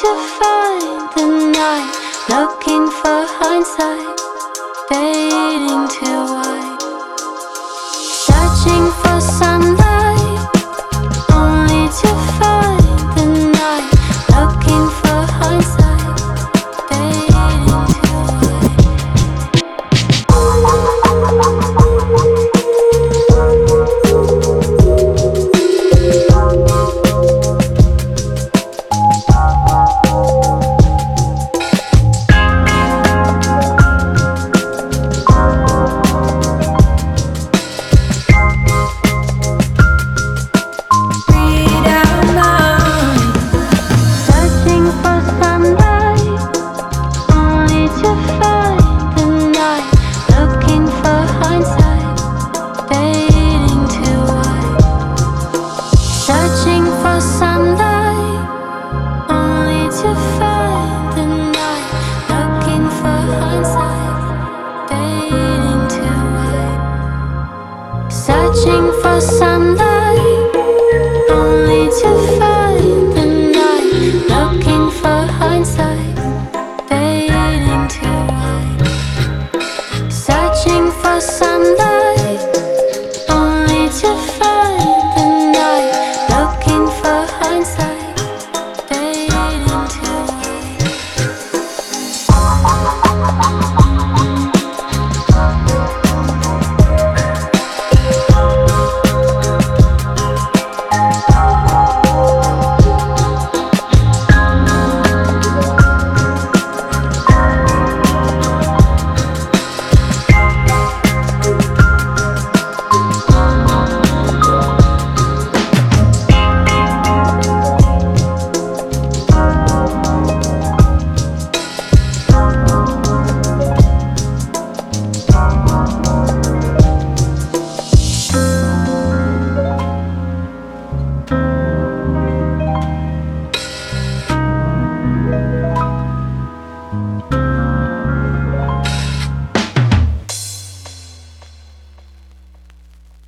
to find the night, looking for hindsight, fading to white, searching. Searching for sunlight,